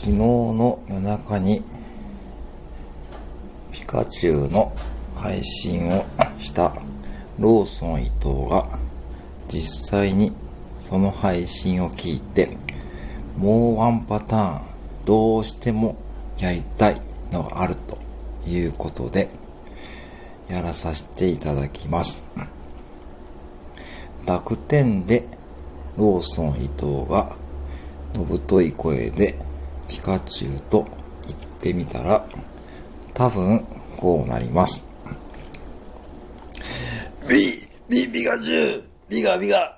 昨日の夜中にピカチュウの配信をしたローソン伊藤が実際にその配信を聞いてもうワンパターンどうしてもやりたいのがあるということでやらさせていただきます。濁点でローソン伊藤がのぶとい声でピカチュウと言ってみたら多分こうなります。ビ、ビ、ピカチュウビガビガ